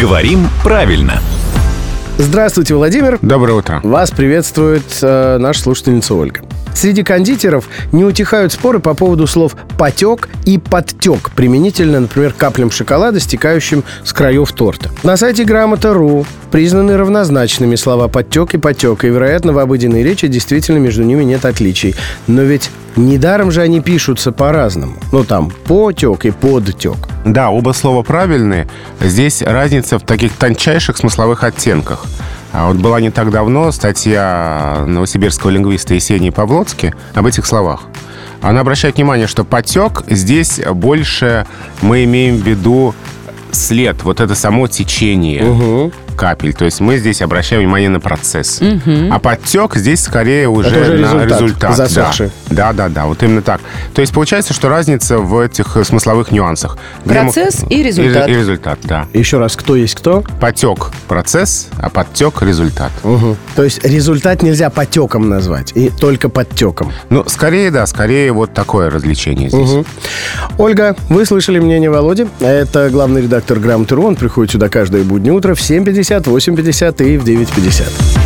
Говорим правильно. Здравствуйте, Владимир. Доброе утро. Вас приветствует э, наша слушательница Ольга. Среди кондитеров не утихают споры по поводу слов «потек» и «подтек», применительно, например, каплям шоколада, стекающим с краев торта. На сайте грамота.ру признаны равнозначными слова «подтек» и «потек», и, вероятно, в обыденной речи действительно между ними нет отличий. Но ведь недаром же они пишутся по-разному. Ну, там, «потек» и «подтек». Да, оба слова правильные. Здесь разница в таких тончайших смысловых оттенках. А вот была не так давно статья новосибирского лингвиста Есении Павлоцки об этих словах. Она обращает внимание, что потек здесь больше мы имеем в виду след, вот это само течение. Угу капель. То есть мы здесь обращаем внимание на процесс. Угу. А подтек здесь скорее уже, Это уже на результат, результат. Засохший. Да. да, да, да, вот именно так. То есть получается, что разница в этих смысловых нюансах. Процесс мы... и результат. И, и результат, да. Еще раз, кто есть кто? Потек процесс, а подтек результат. Угу. То есть результат нельзя потеком назвать, и только подтеком. Ну, скорее, да, скорее вот такое развлечение здесь. Угу. Ольга, вы слышали мнение Володи. Это главный редактор Грамоты.ру. Он приходит сюда каждое буднее утро в 7.50 50, 8.50 и в 9.50.